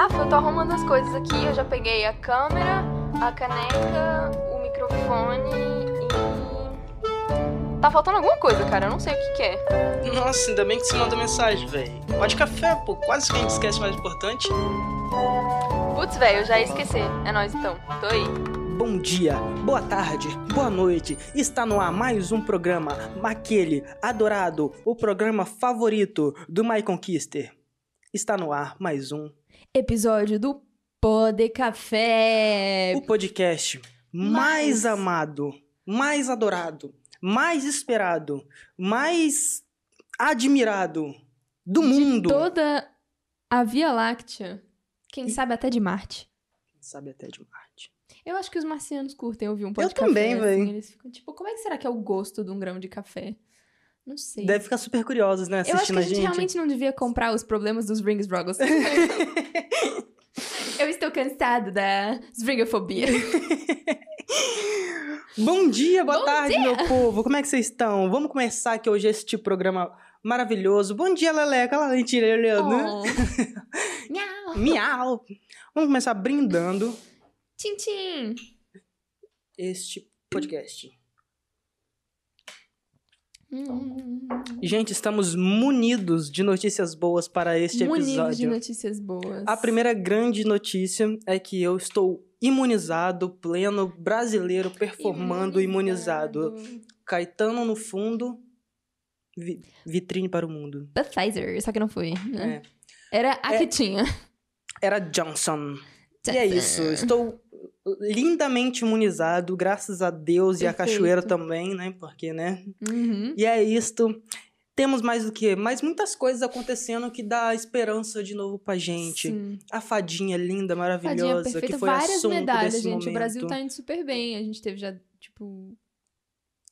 Rafa, eu tô arrumando as coisas aqui. Eu já peguei a câmera, a caneca, o microfone e. Tá faltando alguma coisa, cara. Eu não sei o que, que é. Nossa, ainda bem que você mandou mensagem, velho. Pode café, pô. Quase que a gente esquece o mais importante. Putz, velho, eu já ia esquecer. É nóis então. Tô aí. Bom dia, boa tarde, boa noite. Está no ar mais um programa, aquele adorado, o programa favorito do My Conquister. Está no ar mais um, Episódio do Pode Café. o podcast mais Mais. amado, mais adorado, mais esperado, mais admirado do mundo. Toda a Via Láctea. Quem E- sabe até de Marte. Sabe até de Marte. Eu acho que os marcianos curtem ouvir um pó Eu de também, assim, véi. Eles ficam tipo, como é que será que é o gosto de um grão de café? Não sei. Deve ficar super curiosos, né? Eu acho que Assistindo a gente, realmente não devia comprar os problemas dos ring struggles. Eu estou cansado da stringofobia. Bom dia, boa Bom tarde, meu povo. Como é que vocês estão? Vamos começar aqui hoje este programa maravilhoso. Bom dia, Leleca. Olha lá, mentira, olhando. Oh. Nhau. Miau. Vamos começar brindando Tchim, tchim. este podcast. Hum. Gente, estamos munidos de notícias boas para este Munidos de episódio. notícias boas. A primeira grande notícia é que eu estou imunizado, pleno, brasileiro, performando, imunizado. Caetano no fundo, vi- vitrine para o mundo. Da Pfizer, só que não foi. Né? É. Era a É. que tinha. Era Johnson. E é isso, estou lindamente imunizado, graças a Deus e a Perfeito. cachoeira também, né? Porque, né? Uhum. E é isto. Temos mais do que? Mais muitas coisas acontecendo que dá esperança de novo pra gente. Sim. A fadinha linda, Fadinha maravilhosa, perfeita, que foi várias assunto medalhas, gente. momento. O Brasil tá indo super bem. A gente teve já, tipo,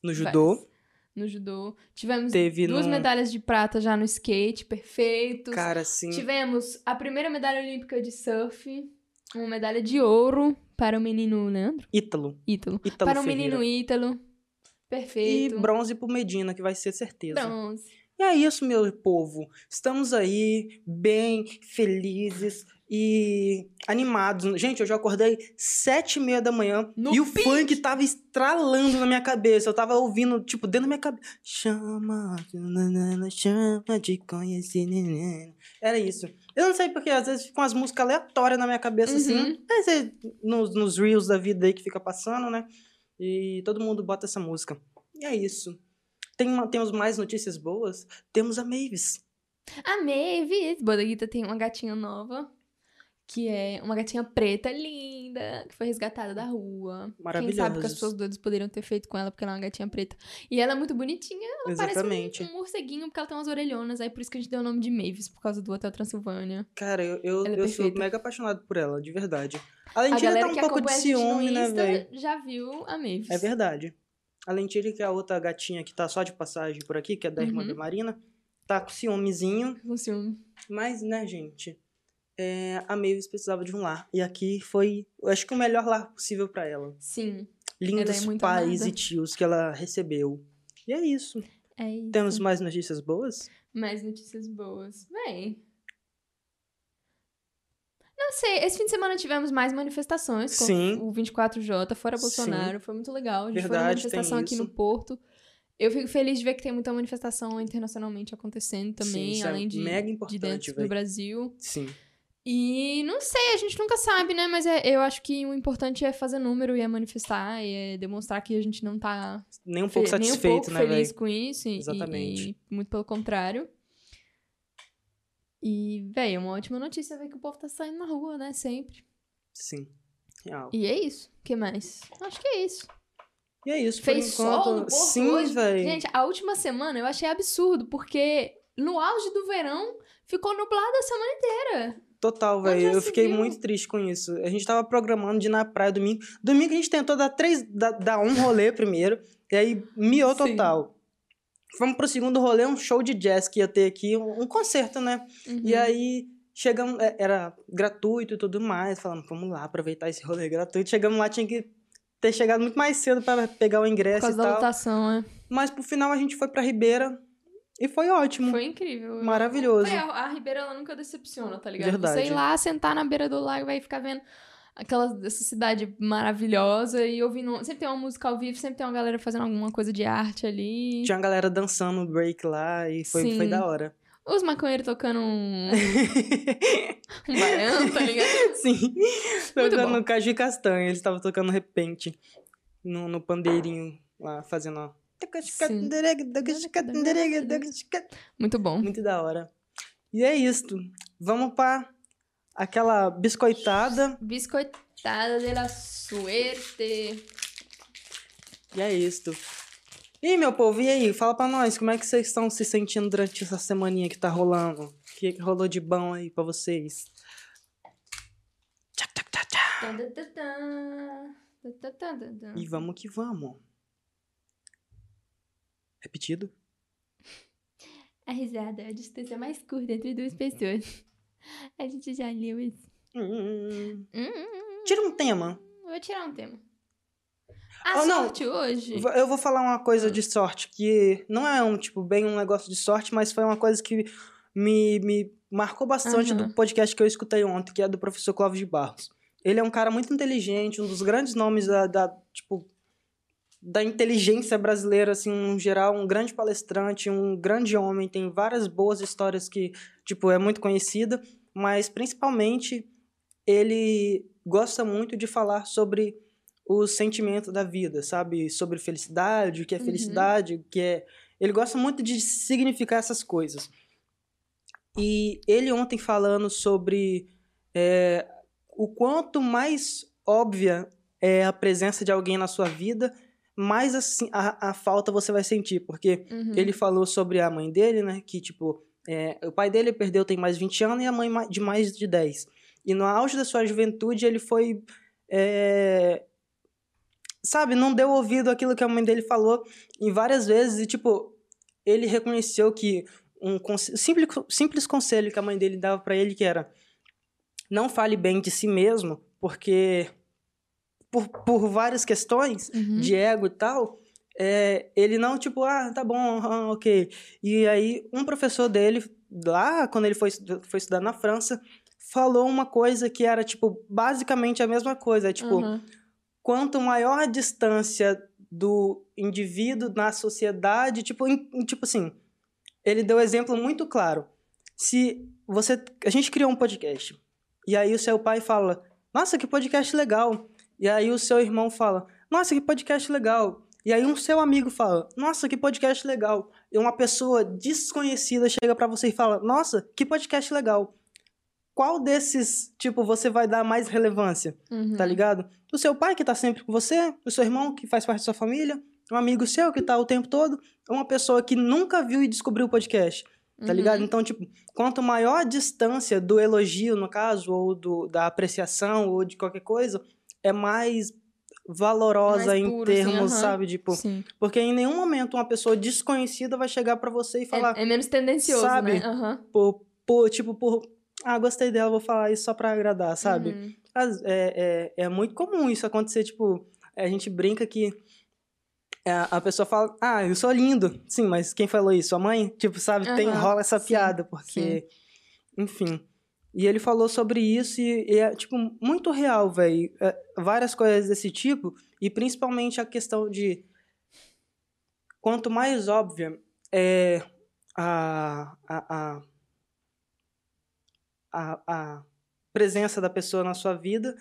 No judô, várias. no judô. Tivemos teve duas no... medalhas de prata já no skate, perfeitos. Cara, assim... Tivemos a primeira medalha olímpica de surf, uma medalha de ouro para o menino Leandro Ítalo. Ítalo. Ítalo para o Ferreira. menino Ítalo. E Perfeito. bronze pro Medina, que vai ser certeza. Bronze. E é isso, meu povo. Estamos aí, bem, felizes e animados. Gente, eu já acordei sete e meia da manhã No e o pique. funk tava estralando na minha cabeça. Eu tava ouvindo, tipo, dentro da minha cabeça. Chama, nanana, chama de conhecer. nanana. Era isso. Eu não sei porque às vezes ficam umas músicas aleatórias na minha cabeça, Uhum. assim. Mas é nos, nos reels da vida aí que fica passando, né? E todo mundo bota essa música. E é isso. Tem uma- temos mais notícias boas? Temos a Mavis. A Mavis, Bodeguita tem uma gatinha nova, que é uma gatinha preta linda, que foi resgatada da rua. Quem sabe o que as pessoas doidas poderiam ter feito com ela, porque ela é uma gatinha preta. E ela é muito bonitinha, ela Exatamente. parece um, um morceguinho, porque ela tem umas orelhonas, aí por isso que a gente deu o nome de Mavis, por causa do Hotel Transilvânia. Cara, eu, eu, é eu sou mega apaixonado por ela, de verdade. Além A de ela galera tá um pouco de a ciúme, né, velho? já viu a Mavis. É verdade. A Lentilha, que é a outra gatinha que tá só de passagem por aqui, que é da irmã Uhum. da Marina, tá com ciúmezinho. Com ciúme. Mas, né, gente, é, a Mavis precisava de um lar. E aqui foi, eu acho que o melhor lar possível pra ela. Sim, Lindos é pais amada. e tios que ela recebeu. E é isso. é isso. Temos mais notícias boas? Mais notícias boas. Véi. Não sei, esse fim de semana tivemos mais manifestações com Sim. o 24J, fora Sim. Bolsonaro. Foi muito legal. A gente foi Verdade, tem manifestação aqui no Porto. Eu fico feliz de ver que tem muita manifestação internacionalmente acontecendo Sim, também, isso é além de, mega de importante, dentro do velho. Brasil. Sim. E não sei, a gente nunca sabe, né? Mas é- eu acho que o importante é fazer número e é manifestar e é demonstrar que a gente não tá Nem um pouco nem um satisfeito, pouco né, feliz velho? com isso. e- Exatamente. E, muito pelo contrário. E, véi, é uma ótima notícia ver que o povo tá saindo na rua, né? Sempre. Sim. Real. E é isso. O que mais? Acho que é isso. E é isso, Fez por enquanto. sol no Porto Sim, velho. Gente, a última semana eu achei absurdo, porque no auge do verão ficou nublado a semana inteira. Total, velho. Eu fiquei viu? muito triste com isso. A gente tava programando de ir na praia domingo. Domingo a gente tentou dar três. dar, dar um rolê primeiro. E aí miou total. Fomos pro segundo rolê, um show de jazz que ia ter aqui, um, um concerto, né? Uhum. E aí chegamos, é, era gratuito e tudo mais. Falamos, vamos lá, aproveitar esse rolê gratuito. Chegamos lá, tinha que ter chegado muito mais cedo pra pegar o Por ingresso causa e da tal. lotação, é. Mas pro final a gente foi pra Ribeira E foi ótimo. Foi incrível. Maravilhoso. A, Ribeira ela nunca decepciona, tá ligado? Verdade. Você ir lá, sentar na beira do lago e vai ficar vendo aquela, essa cidade maravilhosa e ouvindo. Sempre tem uma música ao vivo, sempre tem uma galera fazendo alguma coisa de arte ali. Tinha uma galera dançando break lá e foi, foi da hora. Os maconheiros tocando um, um baiano, tá ligado? Sim. Muito Tocando bom. caju e castanha. Eles estavam tocando repente no, no pandeirinho lá, fazendo. Muito bom. Muito da hora. E é isto. Vamos pra aquela biscoitada. Biscoitada de la suerte. E é isto. E meu povo, e aí? Fala pra nós, como é que vocês estão se sentindo durante essa semaninha que tá rolando? O que, que rolou de bom aí pra vocês? E vamos que vamos. Repetido? A risada é a distância mais curta entre duas pessoas. A gente já leu isso. Hum, Hum, Tira um tema. vou tirar um tema. A Oh, não. sorte hoje. Eu vou falar uma coisa de sorte, que não é um, tipo, bem um negócio de sorte, mas foi uma coisa que me, me marcou bastante Aham. do podcast que eu escutei ontem, que é do professor Clóvis de Barros. Ele é um cara muito inteligente, um dos grandes nomes da, da, tipo, da inteligência brasileira, assim, no geral, um grande palestrante, um grande homem, tem várias boas histórias que, tipo, é muito conhecida, mas principalmente ele gosta muito de falar sobre o sentimento da vida, sabe? Sobre felicidade, o que é Uhum. felicidade, o que é. Ele gosta muito de significar essas coisas. E ele ontem falando sobre é, o quanto mais óbvia é a presença de alguém na sua vida, mais assim, a, a falta você vai sentir. Porque Uhum. ele falou sobre a mãe dele, né? Que, tipo, é, o pai dele perdeu tem mais de 20 anos e a mãe de mais de 10. E no auge da sua juventude, ele foi. é, sabe, não deu ouvido àquilo que a mãe dele falou em várias vezes. E, tipo, ele reconheceu que um simples, simples conselho que a mãe dele dava pra ele, que era não fale bem de si mesmo, porque por, por várias questões Uhum. de ego e tal, é, ele não, tipo, ah, tá bom, ah, ok. E aí, um professor dele, lá, quando ele foi, foi estudar na França, falou uma coisa que era, tipo, basicamente a mesma coisa. É, tipo, Aham. quanto maior a distância do indivíduo na sociedade, tipo, em- em- tipo assim, ele deu um exemplo muito claro. Se você, a gente criou um podcast, e aí o seu pai fala, nossa, que podcast legal. E aí o seu irmão fala, nossa, que podcast legal. E aí um seu amigo fala, nossa, que podcast legal. E uma pessoa desconhecida chega pra você e fala, nossa, que podcast legal. Qual desses, tipo, você vai dar mais relevância? Uhum. tá ligado? O seu pai que tá sempre com você, o seu irmão que faz parte da sua família, um amigo seu que tá o tempo todo, uma pessoa que nunca viu e descobriu o podcast, tá Uhum. ligado? Então, tipo, quanto maior a distância do elogio, no caso, ou do, da apreciação, ou de qualquer coisa, é mais valorosa Mais em puro, assim, termos, sabe? Tipo, Sim. porque em nenhum momento uma pessoa desconhecida vai chegar pra você e falar, É, é menos tendencioso, sabe? né? Por, por, tipo, por, ah, gostei dela, vou falar isso só pra agradar, sabe? Uhum. As- É, é, é muito comum isso acontecer, tipo, a gente brinca que é, a pessoa fala, ah, eu sou lindo. Sim, mas quem falou isso? A mãe? Tipo, sabe, tem, Aham, rola essa sim, piada, porque, enfim. E ele falou sobre isso e, e é, tipo, muito real, velho. várias coisas desse tipo, e principalmente a questão de quanto mais óbvia é a, a, a, a, a presença da pessoa na sua vida,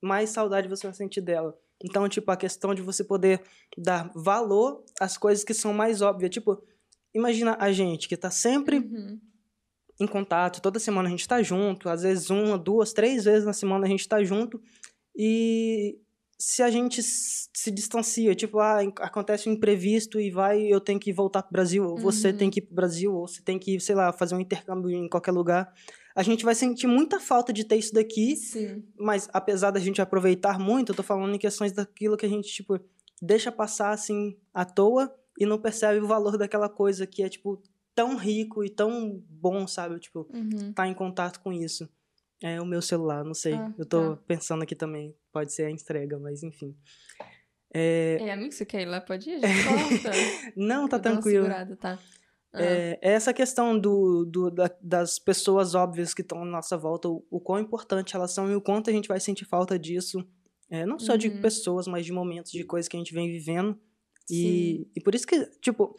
mais saudade você vai sentir dela. Então, tipo, a questão de você poder dar valor às coisas que são mais óbvias. Tipo, imagina a gente que tá sempre Uhum. Em contato, toda semana a gente tá junto, às vezes uma, duas, três vezes na semana a gente tá junto. E se a gente se distancia, tipo, ah, acontece um imprevisto e vai, eu tenho que voltar pro Brasil, ou você Uhum. tem que ir pro Brasil, ou você tem que, sei lá, fazer um intercâmbio em qualquer lugar. A gente vai sentir muita falta de ter isso daqui, Sim. mas apesar da gente aproveitar muito, eu tô falando em questões daquilo que a gente, tipo, deixa passar assim à toa e não percebe o valor daquela coisa que é, tipo, tão rico e tão bom, sabe? Tipo, Uhum. tá em contato com isso. É o meu celular, não sei. Ah, eu tô tá. pensando aqui também. Pode ser a entrega, mas enfim. É... É, amigo, você quer ir lá? Pode ir. Não, tá uma tranquilo. segurada, tá? Ah, É, é essa questão do, do- da- das pessoas óbvias que estão à nossa volta, o, o quão importante elas são e o quanto a gente vai sentir falta disso. É, não só de Uhum. pessoas, mas de momentos, de coisas que a gente vem vivendo. sim. E, e por isso que, tipo,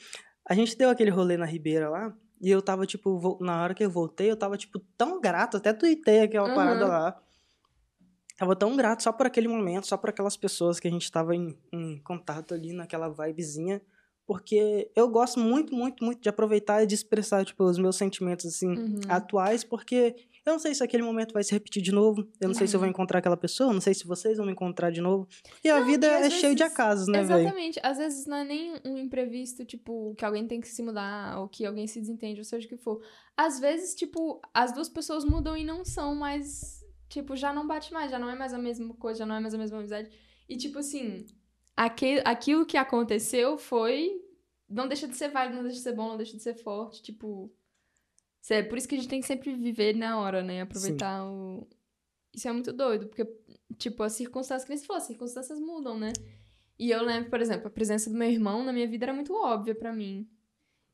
a gente deu aquele rolê na Ribeira lá, e eu tava, tipo, na hora que eu voltei, eu tava, tipo, tão grato, até tuitei aquela parada Uhum. lá. Tava tão grato só por aquele momento, só por aquelas pessoas que a gente tava em, em contato ali, naquela vibezinha. Porque eu gosto muito, muito, muito de aproveitar e de expressar, tipo, os meus sentimentos, assim, Uhum. atuais, porque eu não sei se aquele momento vai se repetir de novo, eu não sei se eu vou Uhum. encontrar aquela pessoa, eu não sei se vocês vão me encontrar de novo. Porque a Não, vida e é às cheia de vezes- acasos, né, velho? Exatamente. Às vezes não é nem um imprevisto, tipo, que alguém tem que se mudar, ou que alguém se desentende, ou seja o que for. Às vezes, tipo, as duas pessoas mudam e não são mais. Tipo, já não bate mais, já não é mais a mesma coisa, já não é mais a mesma amizade. E, tipo assim, aque- aquilo que aconteceu foi. Não deixa de ser válido, não deixa de ser bom, não deixa de ser forte. Tipo. É por isso que a gente tem que sempre viver na hora, né? Aproveitar o. Isso é muito doido, porque, tipo, as circunstâncias, que nem você falou, as circunstâncias mudam, né? E eu lembro, por exemplo, a presença do meu irmão na minha vida era muito óbvia pra mim.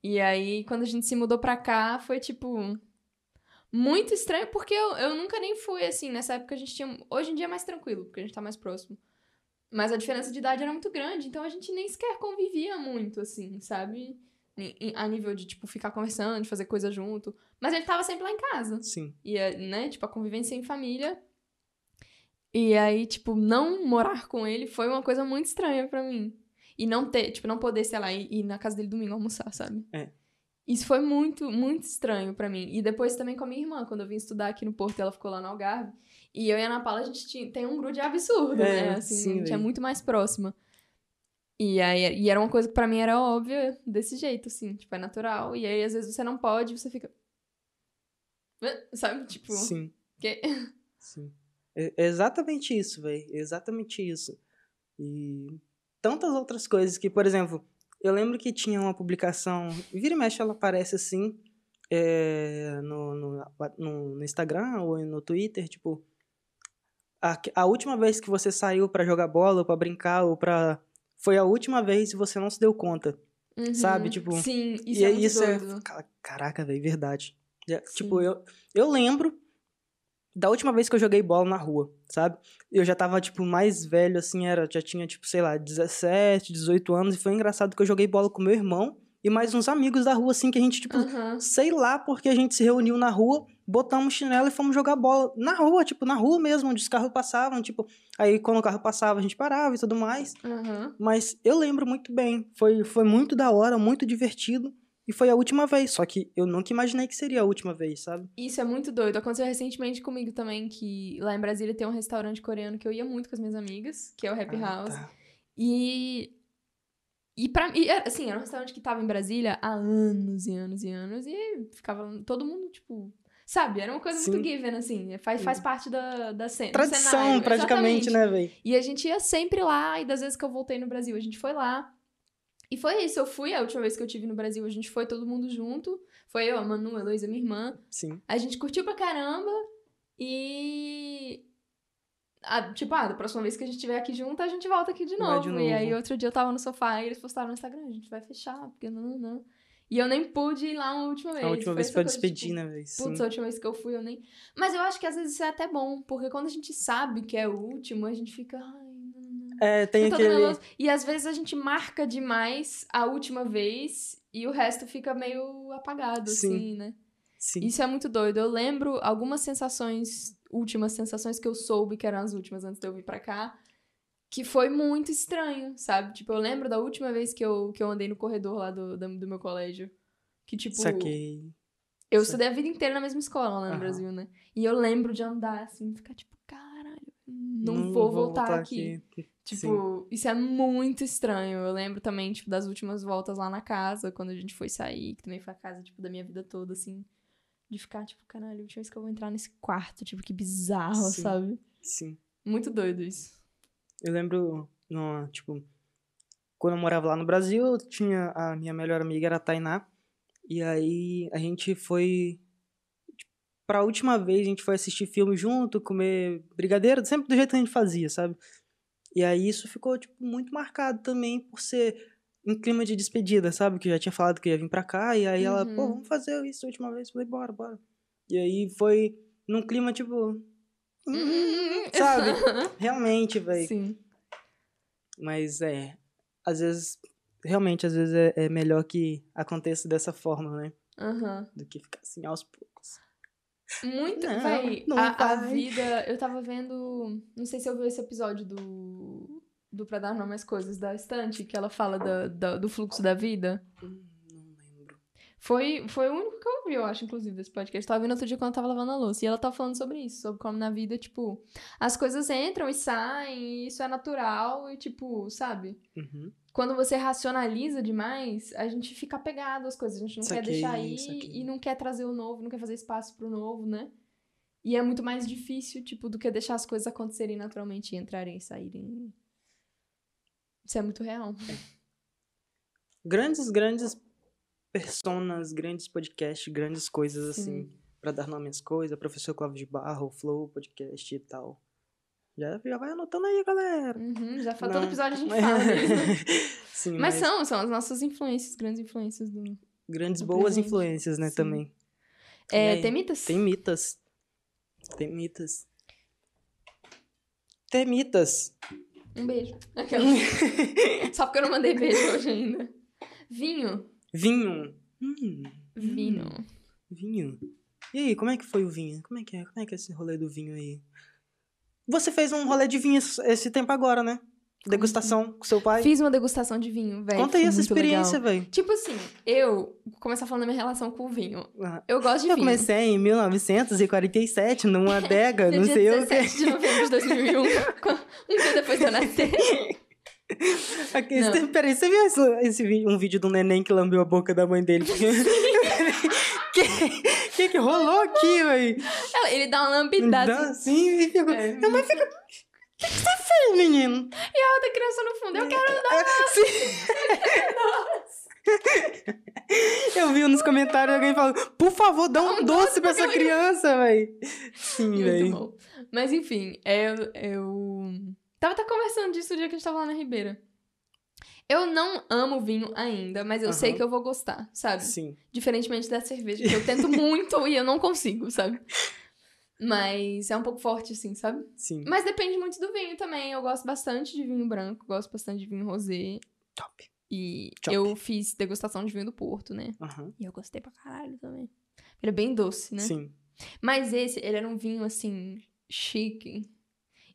E aí, quando a gente se mudou pra cá, foi tipo. Muito estranho, porque eu, eu nunca nem fui assim. Nessa época a gente tinha. Hoje em dia é mais tranquilo, porque a gente tá mais próximo. Mas a diferença de idade era muito grande, então a gente nem sequer convivia muito, assim, sabe? A nível de, tipo, ficar conversando, de fazer coisa junto. Mas ele tava sempre lá em casa. Sim. E, é, né, tipo, a convivência em família. E aí, tipo, não morar com ele foi uma coisa muito estranha pra mim. E não ter, tipo, não poder, sei lá, ir, ir na casa dele domingo almoçar, sabe? É. Isso foi muito, muito estranho pra mim. E depois também com a minha irmã, quando eu vim estudar aqui no Porto, ela ficou lá no Algarve. E eu e a Ana Paula, a gente tinha, tem um grude absurdo, É, né? Assim, sim, a gente é muito mais próxima. E aí, e era uma coisa que pra mim era óbvia desse jeito, assim, tipo, é natural. E aí, às vezes, você não pode, você fica. Sabe? Tipo. Sim. Que... Sim. É é exatamente isso, velho. Exatamente isso. E tantas outras coisas que, por exemplo, eu lembro que tinha uma publicação, vira e mexe ela aparece assim, é, no, no, no, Instagram ou no Twitter, tipo, a, a última vez que você saiu pra jogar bola, ou pra brincar, ou pra. Foi a última vez e você não se deu conta. Uhum. Sabe, tipo, Sim, isso e é isso é. doido. Caraca, velho, verdade. Sim. Tipo, eu, eu lembro da última vez que eu joguei bola na rua, sabe? Eu já tava, tipo, mais velho, assim, era, já tinha, tipo, sei lá, 17, 18 anos, e foi engraçado que eu joguei bola com meu irmão e mais uns amigos da rua, assim, que a gente, tipo, Aham. sei lá porque a gente se reuniu na rua, botamos chinelo e fomos jogar bola na rua, tipo, na rua mesmo, onde os carros passavam, tipo, aí quando o carro passava a gente parava e tudo mais. Aham. Mas eu lembro muito bem. Foi, foi muito da hora, muito divertido. E foi a última vez. Só que eu nunca imaginei que seria a última vez, sabe? Isso é muito doido. Aconteceu recentemente comigo também, que lá em Brasília tem um restaurante coreano que eu ia muito com as minhas amigas, que é o Happy Ah, House. tá. E. E pra mim, era- assim, era um restaurante que tava em Brasília há anos e anos e anos, e ficava todo mundo, tipo. Sabe? Era uma coisa Sim. muito given, assim. Faz, faz Sim. parte da, da cena. Tradição, cenário. praticamente, Exatamente. né, velho? E a gente ia sempre lá, e das vezes que eu voltei no Brasil, a gente foi lá. E foi isso, eu fui, a última vez que eu tive no Brasil, a gente foi todo mundo junto. Foi eu, a Manu, a Heloísa, minha irmã. Sim. A gente curtiu pra caramba e. Ah, tipo, ah, da próxima vez que a gente estiver aqui junto, a gente volta aqui de novo. de E aí, novo. outro dia eu tava no sofá e eles postaram no Instagram: a gente vai fechar, porque não, não, não. E eu nem pude ir lá uma última vez. A última vez foi despedir, tipo, né, velho? Sim. Putz, a última vez que eu fui, eu nem. Mas eu acho que às vezes isso é até bom, porque quando a gente sabe que é o último, a gente fica. Ai, não, não. É, tem aquele. E às vezes a gente marca demais a última vez e o resto fica meio apagado, Sim. assim, né? Sim. Isso é muito doido. Eu lembro algumas sensações, últimas sensações que eu soube que eram as últimas antes de eu vir pra cá, que foi muito estranho, sabe? Tipo, eu lembro da última vez que eu, que eu andei no corredor lá do, do, do meu colégio. Que, tipo, Saquei. eu Sa- estudei a vida inteira na mesma escola lá no Aham. Brasil, né? E eu lembro de andar assim, ficar tipo, caralho, não, vou, voltar, aqui. Tipo, isso é muito estranho. Eu lembro também, tipo, das últimas voltas lá na casa, quando a gente foi sair, que também foi a casa, tipo, da minha vida toda, assim. De ficar, tipo, caralho, a última vez que eu vou entrar nesse quarto, tipo, que bizarro, Sim. sabe? Sim. Muito doido isso. Eu lembro, no, tipo, quando eu morava lá no Brasil, eu tinha a minha melhor amiga era a Tainá. E aí a gente foi. tipo, Pra última vez a gente foi assistir filme junto, comer brigadeiro, sempre do jeito que a gente fazia, sabe? E aí isso ficou, tipo, muito marcado também por ser em clima de despedida, sabe? Que eu já tinha falado que ia vir pra cá. E aí ela, pô, Uhum. vamos fazer isso a última vez. Eu falei, bora, bora. E aí foi num clima, tipo. Sabe? Realmente, velho. Sim. Mas é. Às vezes. Realmente, às vezes é, é melhor que aconteça dessa forma, né? Aham. Do que ficar assim aos poucos. Muito, Não, véi, não a, a vida. Eu tava vendo. Não sei se eu vi esse episódio do. Do Pra Dar Nome às Coisas da Estante, que ela fala da, da- do fluxo da vida. Hum, não lembro. Foi, foi o único que eu ouvi, eu acho, inclusive, desse podcast. Tava vendo outro dia quando eu tava lavando a louça. E ela tava falando sobre isso, sobre como na vida, tipo, as coisas entram e saem, e isso é natural, e tipo, sabe? Uhum. Quando você racionaliza demais, a gente fica apegado às coisas. A gente não quer Saquei, deixar ir e não quer trazer o novo, não quer fazer espaço pro novo, né? E é muito mais difícil, tipo, do que deixar as coisas acontecerem naturalmente e entrarem e saírem. Isso é muito real. Grandes, grandes personas, grandes podcasts, grandes coisas Sim. assim. Pra dar nome às coisas. Professor Cláudio de Barro, Flow, podcast e tal. Já, já vai anotando aí, galera. Uhum, já fa- Não. todo episódio a gente fala? Sim, Mas mas, são, são as nossas influências, grandes influências do. grandes do boas presente, influências, né, sim. também. É, aí? Temitas? Tem mitas. Tem mitas. Temitas. Um beijo. Aquela. Só porque eu não mandei beijo hoje ainda. Vinho. Vinho. Hum, Vinho. vinho. E aí, como é que foi o vinho? Como é que é? Como é que é esse rolê do vinho aí? Você fez um rolê de vinho esse- tempo agora, né? Degustação com seu pai. Fiz uma degustação de vinho, velho. Conta aí essa experiência, velho. Tipo assim, eu vou começar falando da minha relação com o vinho. Eu gosto de Eu vinho. comecei em 1947, numa adega, No não sei o 17 que. de novembro de 2001, um dia depois de eu nascer. Aqui, você- peraí, você viu esse, esse um vídeo do neném que lambeu a boca da mãe dele? que, que que rolou aqui, velho? Ele dá uma lambidada. Dá assim. e fica... É, Minha mãe fica... O que, que você fez, menino? E a outra criança no fundo, eu quero É, sim. Eu vi nos comentários alguém falando, por favor, dá um, Um doce, doce pra essa criança, velho. Sim, velho. Mas enfim, eu, eu tava até conversando disso o dia que a gente tava lá na Ribeira. Eu não amo vinho ainda, mas eu sei Aham. que eu vou gostar, sabe? Sim. Diferentemente da cerveja, que eu tento muito e eu não consigo, sabe? Mas é um pouco forte, assim, sabe? Sim. Mas depende muito do vinho também. Eu gosto bastante de vinho branco, gosto bastante de vinho rosé. Top. E Top. eu fiz degustação de vinho do Porto, né? Aham. E eu gostei pra caralho também. Ele é bem doce, né? Sim. Mas esse, ele era um vinho, assim, chique.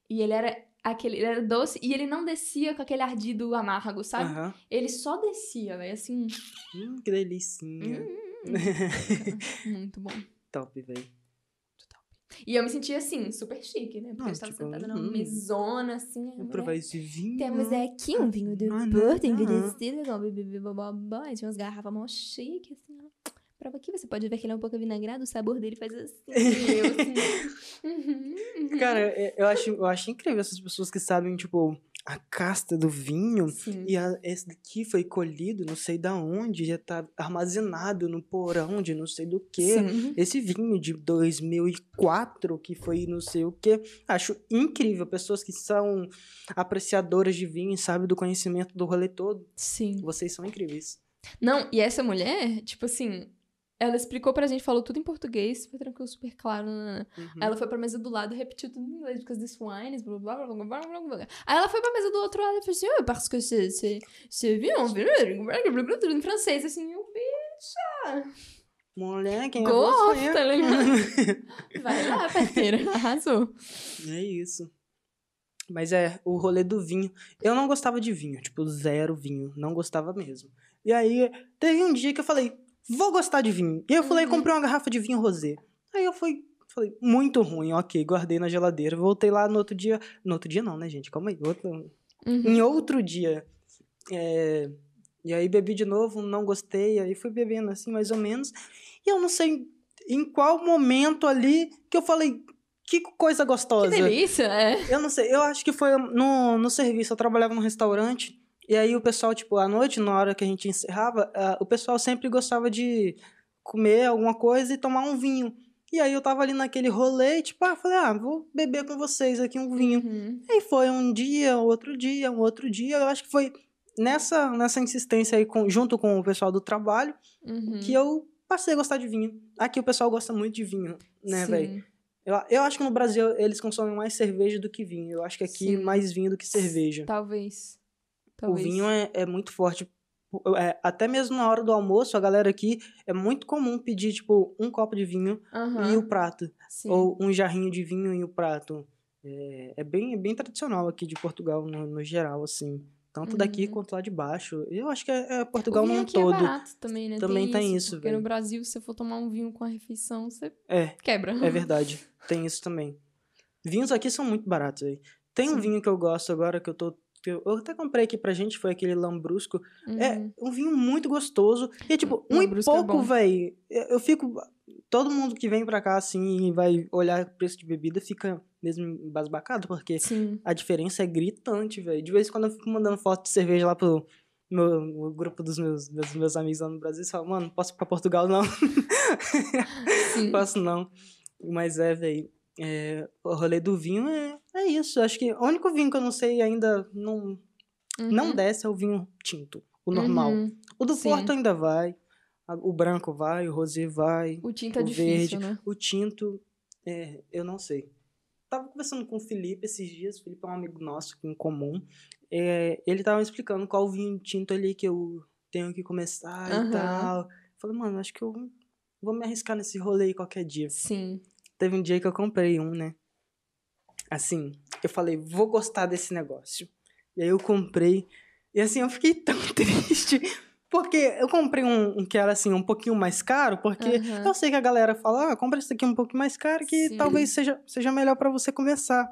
E ele era aquele... Ele era doce e ele não descia com aquele ardido amargo, sabe? Aham. Ele só descia, velho, assim... Hum, que delicinha. hum, muito bom. Top, velho. E eu me sentia, assim, super chique, né? Porque Ah, eu estava tipo, sentada numa hum. mesona, assim... mulher- provar esse vinho. Temos aqui um vinho do Ah, não, Porto, não. envelhecido, com bababá, e tinha umas garrafas mó chique, assim, ó. Prova aqui, você pode ver que ele é um pouco avinagrado, o sabor dele faz assim, eu assim, uhum, uhum. Cara, é- eu acho, eu acho incrível essas pessoas que sabem, tipo, a casta do vinho. Sim. E a- esse daqui foi colhido, não sei da onde, já tá armazenado no porão de não sei do que. Sim. Esse vinho de 2004, que foi não sei o que, acho incrível. Pessoas que são apreciadoras de vinho e sabem do conhecimento do rolê todo. Sim. Vocês são incríveis. Não, e essa mulher, tipo assim, ela explicou pra gente, falou tudo em português, foi tranquilo, super claro. Uhum. Ela foi pra mesa do lado, repetiu tudo em inglês, porque this wine is blá blá blá blá blá blá. blá. Aí ela foi pra mesa do outro lado e falou assim, oh, parce que c'est, c'est, tudo em francês, assim, eu, bicha. Moleque, é Gosta, tá? Vai lá, parceira, arrasou. É isso. Mas é, o rolê do vinho. Eu não gostava de vinho, tipo, zero vinho. Não gostava mesmo. E aí, teve um dia que eu falei, vou gostar de vinho. E eu falei, Uhum. comprei uma garrafa de vinho rosé. Aí eu fui, falei, muito ruim, ok, guardei na geladeira. Voltei lá no outro dia. No outro dia não, né, gente? Calma aí. Outro, Uhum. em outro dia. É, e aí bebi de novo, não gostei. Aí fui bebendo assim, mais ou menos. E eu não sei em qual momento ali que eu falei, que coisa Que gostosa. delícia, é. Eu não sei, eu acho que foi no, no serviço. Eu trabalhava num restaurante. E aí o pessoal, tipo, à noite, na hora que a gente encerrava, ah, o pessoal sempre gostava de comer alguma coisa e tomar um vinho. E aí eu tava ali naquele rolê, e, tipo, ah, falei, ah, vou beber com vocês aqui um vinho. Uhum. Aí foi um dia, outro dia, um outro dia. Eu acho que foi nessa, nessa insistência aí, com, junto com o pessoal do trabalho, Uhum. que eu passei a gostar de vinho. Aqui o pessoal gosta muito de vinho, né, velho? Eu, eu acho que no Brasil eles consomem mais cerveja do que vinho. Eu acho que aqui Sim. mais vinho do que cerveja. Talvez. O Talvez. vinho é, é muito forte. É, até mesmo na hora do almoço, a galera aqui é muito comum pedir, tipo, um copo de vinho Aham, e o prato. sim. Ou um jarrinho de vinho e o prato. É, é bem, é bem tradicional aqui de Portugal, no, no geral, assim. Tanto daqui Uhum. quanto lá de baixo. Eu acho que é, é O Portugal num aqui todo. é barato também, né? Também tem isso, Porque velho. no Brasil, se você for tomar um vinho com a refeição, você É, quebra. é verdade. Tem isso também. Vinhos aqui são muito baratos aí. Tem um Sim. vinho que eu gosto agora, que eu tô. Que eu eu até comprei aqui pra gente, foi aquele Lambrusco. É Uhum. um vinho muito gostoso. E, tipo, um e Lambrusco é pouco, bom. velho. Eu eu fico. Todo mundo que vem pra cá, assim, e vai olhar o preço de bebida fica mesmo embasbacado, porque Sim. a diferença é gritante, velho. De vez em quando eu fico mandando foto de cerveja lá pro meu, o grupo dos meus, dos meus amigos lá no Brasil e falo, mano, não posso ir pra Portugal, não. Posso não. Mas é, velho. É, o rolê do vinho é, é isso. Acho que o único vinho que eu não sei ainda não, não Uhum. desce é o vinho tinto. O normal. Uhum. O do Sim. Porto ainda vai. O branco vai, o rosé vai. O tinto é O difícil, verde. né? O tinto, é, eu não sei. Tava conversando com o Felipe esses dias. O Felipe é um amigo nosso em comum. É, ele tava me explicando qual vinho tinto ali que eu tenho que começar Aham. e tal. Eu falei, mano, acho que eu vou me arriscar nesse rolê aí qualquer dia. Sim. Teve um dia que eu comprei um, né? Assim, eu falei, vou gostar desse negócio. E aí eu comprei. E assim, eu fiquei tão triste. Porque eu comprei um, um que era assim, um pouquinho mais caro, porque Aham. eu sei que a galera fala, ah, compra esse aqui um pouquinho mais caro, que Sim. talvez seja, seja melhor pra você começar.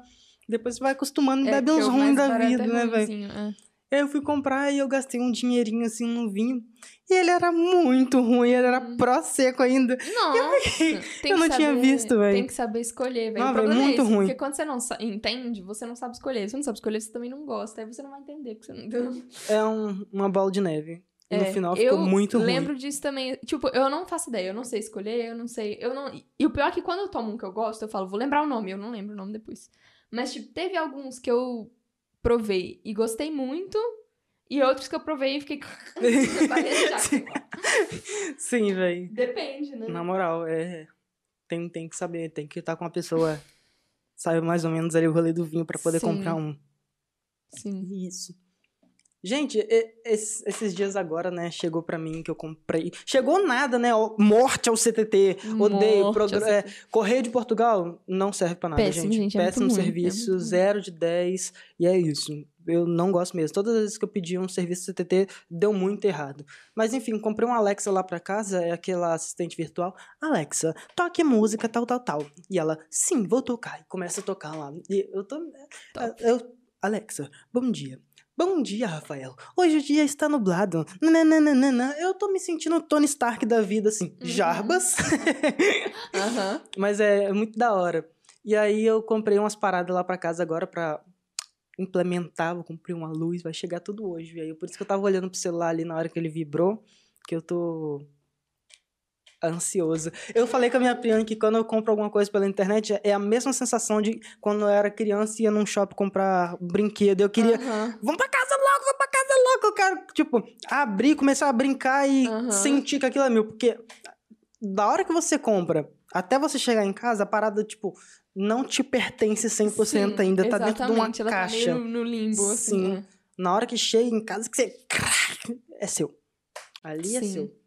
Depois você vai acostumando e É, bebe uns ruins da barato vida, é né, velho? é. Eu fui comprar e eu gastei um dinheirinho assim no vinho. E ele era muito ruim, ele era Hum. pró seco ainda. Nossa, tem eu que não tinha saber- visto, véi. Tem que saber escolher, velho. Não, é muito esse, ruim. Porque quando você não entende, você não sabe escolher. Se você não sabe escolher, você também não gosta. Aí você não vai entender, porque você não. É um- uma bola de neve. E no É, final ficou eu muito ruim. lembro disso também. Tipo, eu não faço ideia, eu não sei escolher, eu não sei. Eu não... E o pior é que quando eu tomo um que eu gosto, eu falo, vou lembrar o nome, eu não lembro o nome depois. Mas, tipo, teve alguns que eu provei e gostei muito, e outros que eu provei e fiquei. Sim. Sim, velho. Depende, né? Na moral, é. Tem, tem que saber, tem que estar com uma pessoa. Sabe mais ou menos ali o rolê do vinho pra poder Sim. comprar um. Sim. Isso. Gente, es- esses dias agora, né, chegou pra mim que eu comprei. Chegou nada, né? Morte ao CTT. Odeio. Morte progr- ao é, Correio de Portugal não serve pra nada, Péssimo, gente. gente, é Péssimo ruim, é serviço, ruim. zero de 10. E é isso. Eu não gosto mesmo. Todas as vezes que eu pedi um serviço CTT, deu muito errado. Mas enfim, comprei um Alexa lá pra casa, é aquela assistente virtual. Alexa, toque música, tal, tal, tal. E ela, sim, vou tocar. E começa a tocar lá. E eu tô. Top. Eu, Alexa, bom dia. Bom dia, Rafael. Hoje o dia está nublado. Nananana. Eu tô me sentindo o Tony Stark da vida, assim. Uhum. Jarbas. Aham. Mas é, muito da hora. E aí eu comprei umas paradas lá pra casa agora pra implementar. Vou comprar uma luz, vai chegar tudo hoje. E aí, por isso que eu tava olhando pro celular ali na hora que ele vibrou, que eu tô ansioso. Eu falei com a minha prima que quando eu compro alguma coisa pela internet, é a mesma sensação de quando eu era criança e ia num shopping comprar brinquedo. Eu queria Aham. Vamos pra casa logo, vamos pra casa logo. Eu quero, tipo, abrir, começar a brincar e Aham. sentir que aquilo é meu. Porque da hora que você compra até você chegar em casa, a parada, tipo, não te pertence 100% Sim, ainda. Tá dentro de uma ela caixa. Tá meio no limbo, assim. Sim. né? Na hora que chega em casa, que você. É seu. Ali é Sim. seu.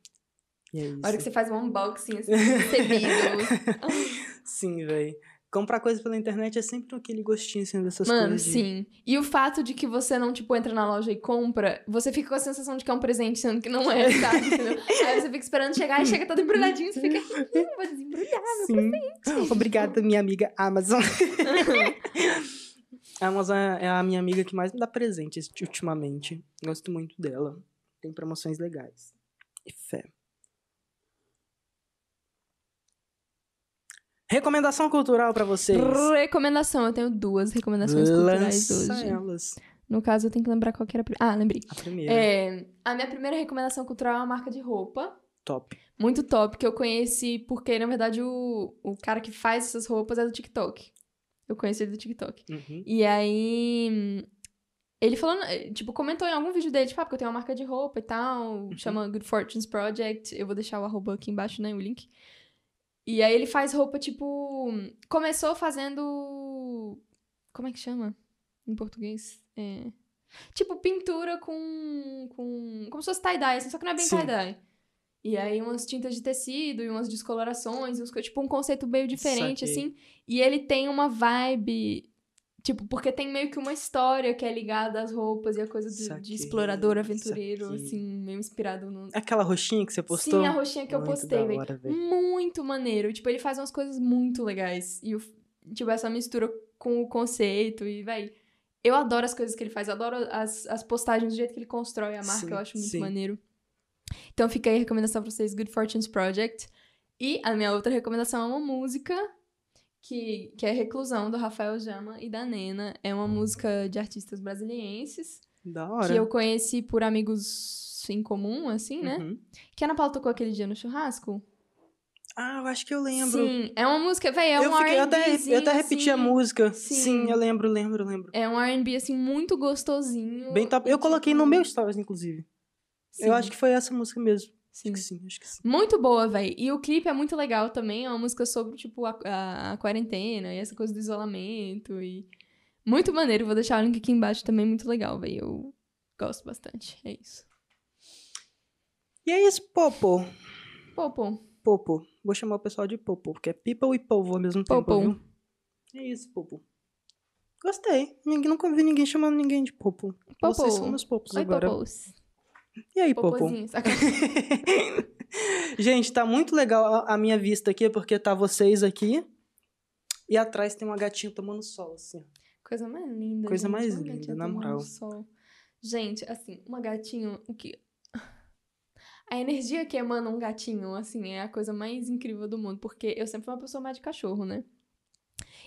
E é isso. A hora que você faz um unboxing, assim. Sim, velho. Comprar coisa pela internet é sempre aquele gostinho assim dessas Mano, coisas. de- sim. E o fato de que você não, tipo, entra na loja e compra, você fica com a sensação de que é um presente, sendo que não é, sabe? Aí você fica esperando chegar e chega todo embrulhadinho, você fica, hum, vou desembrulhar. Sim. Obrigada, minha amiga Amazon. A Amazon é a minha amiga que mais me dá presentes ultimamente. Gosto muito dela. Tem promoções legais. E fé. Recomendação cultural pra vocês. Recomendação, eu tenho duas recomendações culturais Lança hoje. elas. No caso, eu tenho que lembrar qual que era a primeira. Ah, lembrei. A primeira. É, a minha primeira recomendação cultural é uma marca de roupa. Top. Muito top, que eu conheci porque, na verdade, o, o cara que faz essas roupas é do TikTok. Eu conheci ele do TikTok. Uhum. E aí. Ele falou, eh, tipo, comentou em algum vídeo dele, tipo, ah, porque eu tenho uma marca de roupa e tal, Uhum. chama Good Fortunes Project. Eu vou deixar o arroba aqui embaixo, né, o link. E aí ele faz roupa, tipo. Começou fazendo. Como é que chama? Em português? É. Tipo, pintura com. com como se fosse tie-dye, assim, só que não é bem tie-dye. E aí umas tintas de tecido e umas descolorações, uns tipo um conceito meio diferente, assim. E ele tem uma vibe. Tipo, porque tem meio que uma história que é ligada às roupas e a coisa de, de explorador, aventureiro, assim, meio inspirado no. Aquela roxinha que você postou? Sim, a roxinha que eu Muito postei, velho. hora, velho. Muito maneiro. Tipo, ele faz umas coisas muito legais. E, tipo, essa mistura com o conceito e, véi. Eu adoro as coisas que ele faz. Eu adoro as, as postagens do jeito que ele constrói a marca. Sim, eu acho muito sim. maneiro. Então fica aí a recomendação pra vocês, Good Fortunes Project. E a minha outra recomendação é uma música que, que é Reclusão, do Rafael Jama e da Nena. É uma música de artistas brasilienses. Da hora. Que eu conheci por amigos em comum, assim, né? Uhum. Que a Ana Paula tocou aquele dia no churrasco. Ah, eu acho que eu lembro. Sim, é uma música, véi, é eu, um fiquei, eu, até, eu até repeti a assim, música. sim. Sim. eu lembro, lembro, lembro. É um R&B, assim, muito gostosinho. Bem top. Eu coloquei tipo, no meu stories, inclusive. sim, Eu acho que foi essa música mesmo. Sim. Acho que sim, acho que sim. Muito boa, véi. E o clipe é muito legal também. É uma música sobre, tipo, a, a, a quarentena e essa coisa do isolamento. E muito maneiro. Vou deixar o link aqui embaixo também. Muito legal, véi. Eu gosto bastante. É isso. E é isso, Popo. Pô. Popo. Vou chamar o pessoal de Popo, porque é people e povo ao mesmo tempo, Popo. viu? É isso, Popo. Gostei. Ninguém, nunca vi ninguém chamando ninguém de Popo. Popo. Vocês são meus popos Oi, agora. popos. E aí, Popo? Popozinhos. Gente, tá muito legal a- minha vista aqui, porque tá vocês aqui. E atrás tem uma gatinha tomando sol, assim. Coisa mais linda. Coisa gente, mais uma linda, gatinha na moral. sol. Gente, assim, uma gatinho. O que. A energia que emana um gatinho, assim, é a coisa mais incrível do mundo. Porque eu sempre fui uma pessoa mais de cachorro, né?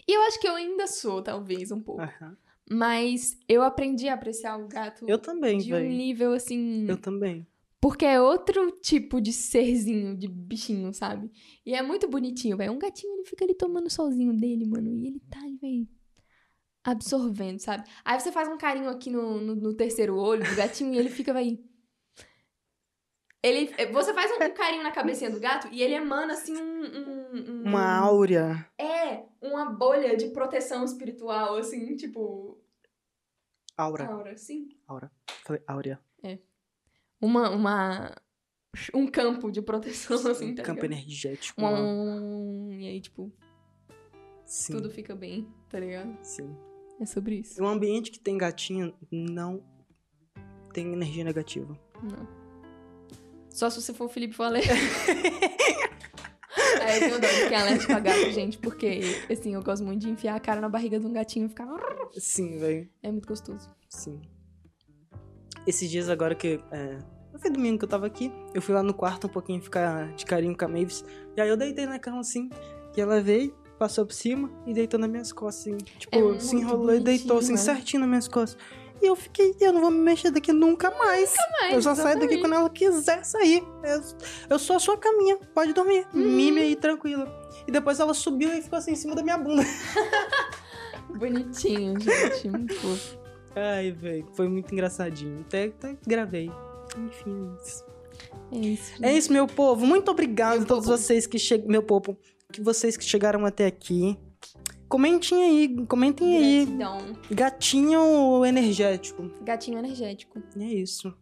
E eu acho que eu ainda sou, talvez, um pouco. Aham. Mas eu aprendi a apreciar o gato Eu também, de um velho. nível, assim. Eu também. Porque é outro tipo de serzinho, de bichinho, sabe? E é muito bonitinho, velho. Um gatinho, ele fica ali tomando o solzinho dele, mano. E ele tá ali, velho, absorvendo, sabe? Aí você faz um carinho aqui no, no, no terceiro olho do gatinho e ele fica, velho... Ele, você faz um carinho na cabecinha do gato e ele emana, assim, um... um- um- Uma áurea. É, uma bolha de proteção espiritual, assim, tipo... Aura. Aura, assim. Aura. Falei áurea. Uma, uma... Um campo de proteção, assim, tá Campo ligado? energético. Um, e aí, tipo, Sim. tudo fica bem, tá ligado? Sim. É sobre isso. Um ambiente que tem gatinho não tem energia negativa. Não. Só se você for o Felipe alérgico. Aí eu tenho dó de quem é alérgico a gato, gente, porque, assim, eu gosto muito de enfiar a cara na barriga de um gatinho e ficar... Sim, velho. É muito gostoso. Sim. Esses dias agora que. É, foi domingo que eu tava aqui. Eu fui lá no quarto um pouquinho ficar de carinho com a Mavis. E aí eu deitei na cama assim. E ela veio, passou por cima e deitou nas minhas costas, assim. Tipo, É se enrolou e deitou assim, né? certinho nas minhas costas. E eu fiquei, eu não vou me mexer daqui nunca mais. Mas, eu só saio daqui exatamente. quando ela quiser sair. Eu, eu sou a sua caminha, pode dormir. Uhum. Mime aí, tranquila. E depois ela subiu e ficou assim em cima da minha bunda. Bonitinho, gente. Muito fofo. Ai, velho, foi muito engraçadinho. Até, até gravei. Enfim, isso. É isso. É isso, meu povo. Muito obrigado Meu a todos povo. vocês que chegaram. Meu povo, que vocês que chegaram até aqui. Comentem aí, comentem aí. Gratidão. Gatinho energético. Gatinho energético. E é isso.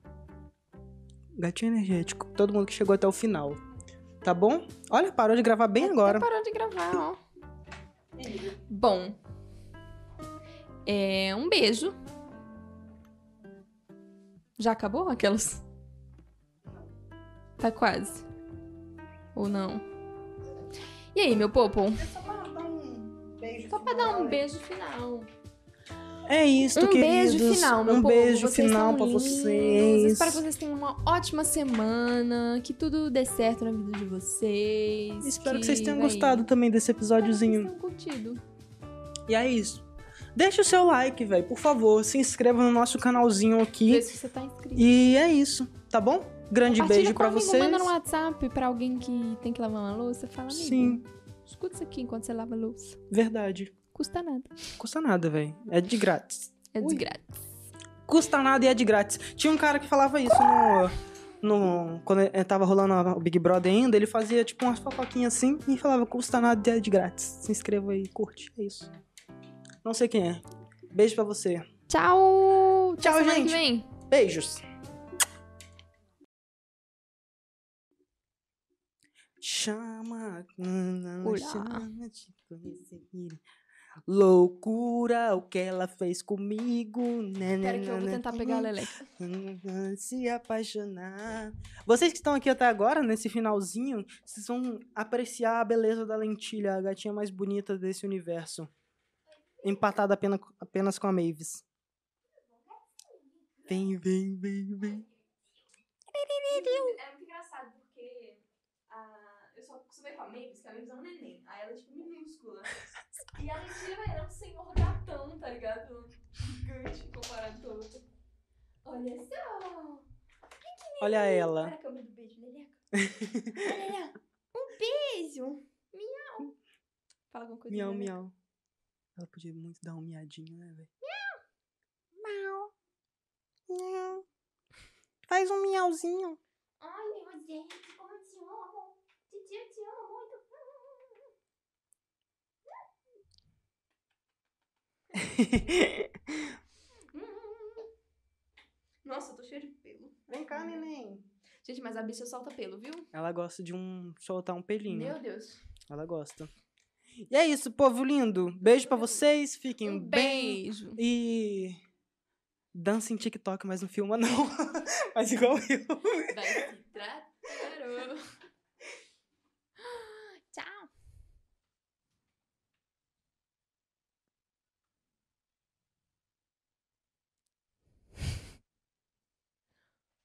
Gatinho energético. Todo mundo que chegou até o final. Tá bom? Olha, parou de gravar bem agora. Até parou de gravar, ó. Bom. É, um beijo. Já acabou aquelas? Tá quase. Ou não? E aí, meu popo? Só pra dar um beijo final. É isso, um queridos. beijo final, meu Um povo. beijo Vocês final lindos. vocês. Espero que vocês tenham uma ótima semana. Que tudo dê certo na vida de vocês. Espero que vocês tenham véi, gostado também desse espero que vocês episódiozinho. tenham curtido. E é isso. Deixa o seu like, velho, por favor. Se inscreva no nosso canalzinho Vê aqui. se você tá inscrito. E é isso, tá bom? Grande beijo pra comigo, vocês. Manda no WhatsApp pra alguém que tem que lavar uma louça. Fala, amigo. Sim, Escuta isso aqui enquanto você lava a louça. verdade. Custa nada. Custa nada, velho. É de grátis. É Ui. desgrátis. custa nada e é de grátis. Tinha um cara que falava isso no. no quando ele tava rolando o Big Brother ainda, ele fazia tipo umas fofoquinhas assim e falava: custa nada e é de grátis. Se inscreva aí, curte. É isso. Não sei quem é. Beijo pra você. Tchau! Tchau, gente. Beijos. Chama, Olá. chama de conhecer. Loucura o que ela fez comigo. né, Espera que eu vou tentar pegar a Leleca. Se apaixonar. Vocês que estão aqui até agora, nesse finalzinho, vocês vão apreciar a beleza da lentilha, a gatinha mais bonita desse universo. Empatada apenas, apenas com a Mavis. Vem, vem, vem, vem. É muito engraçado porque ah, acostumei com a Mavis, que a Mavis é um neném. Aí ela é tipo minúscula. E a Letícia, velho, é um senhor gatão, tá ligado? Gigante comparado com a outra. Olha só! Olha ela. Olha a câmera do beijo, Leleca. Olha, Leleca. Um beijo! Miau! Fala alguma coisa. Miau, Leleca. miau. Ela podia muito dar um miadinho, né, velho? Miau! Miau. Faz um miauzinho. Ai, meu Deus, como eu te amo! Eu te amo muito! Nossa, eu tô cheia de pelo. Vem cá, neném. Gente, mas a bicha solta pelo, viu? Ela gosta de um soltar um pelinho. Meu Deus. Ela gosta. E é isso, povo lindo. Beijo pra vocês. Fiquem Um bem. beijo. E. Dança em TikTok, mas não filma, não. mas igual eu. Vai,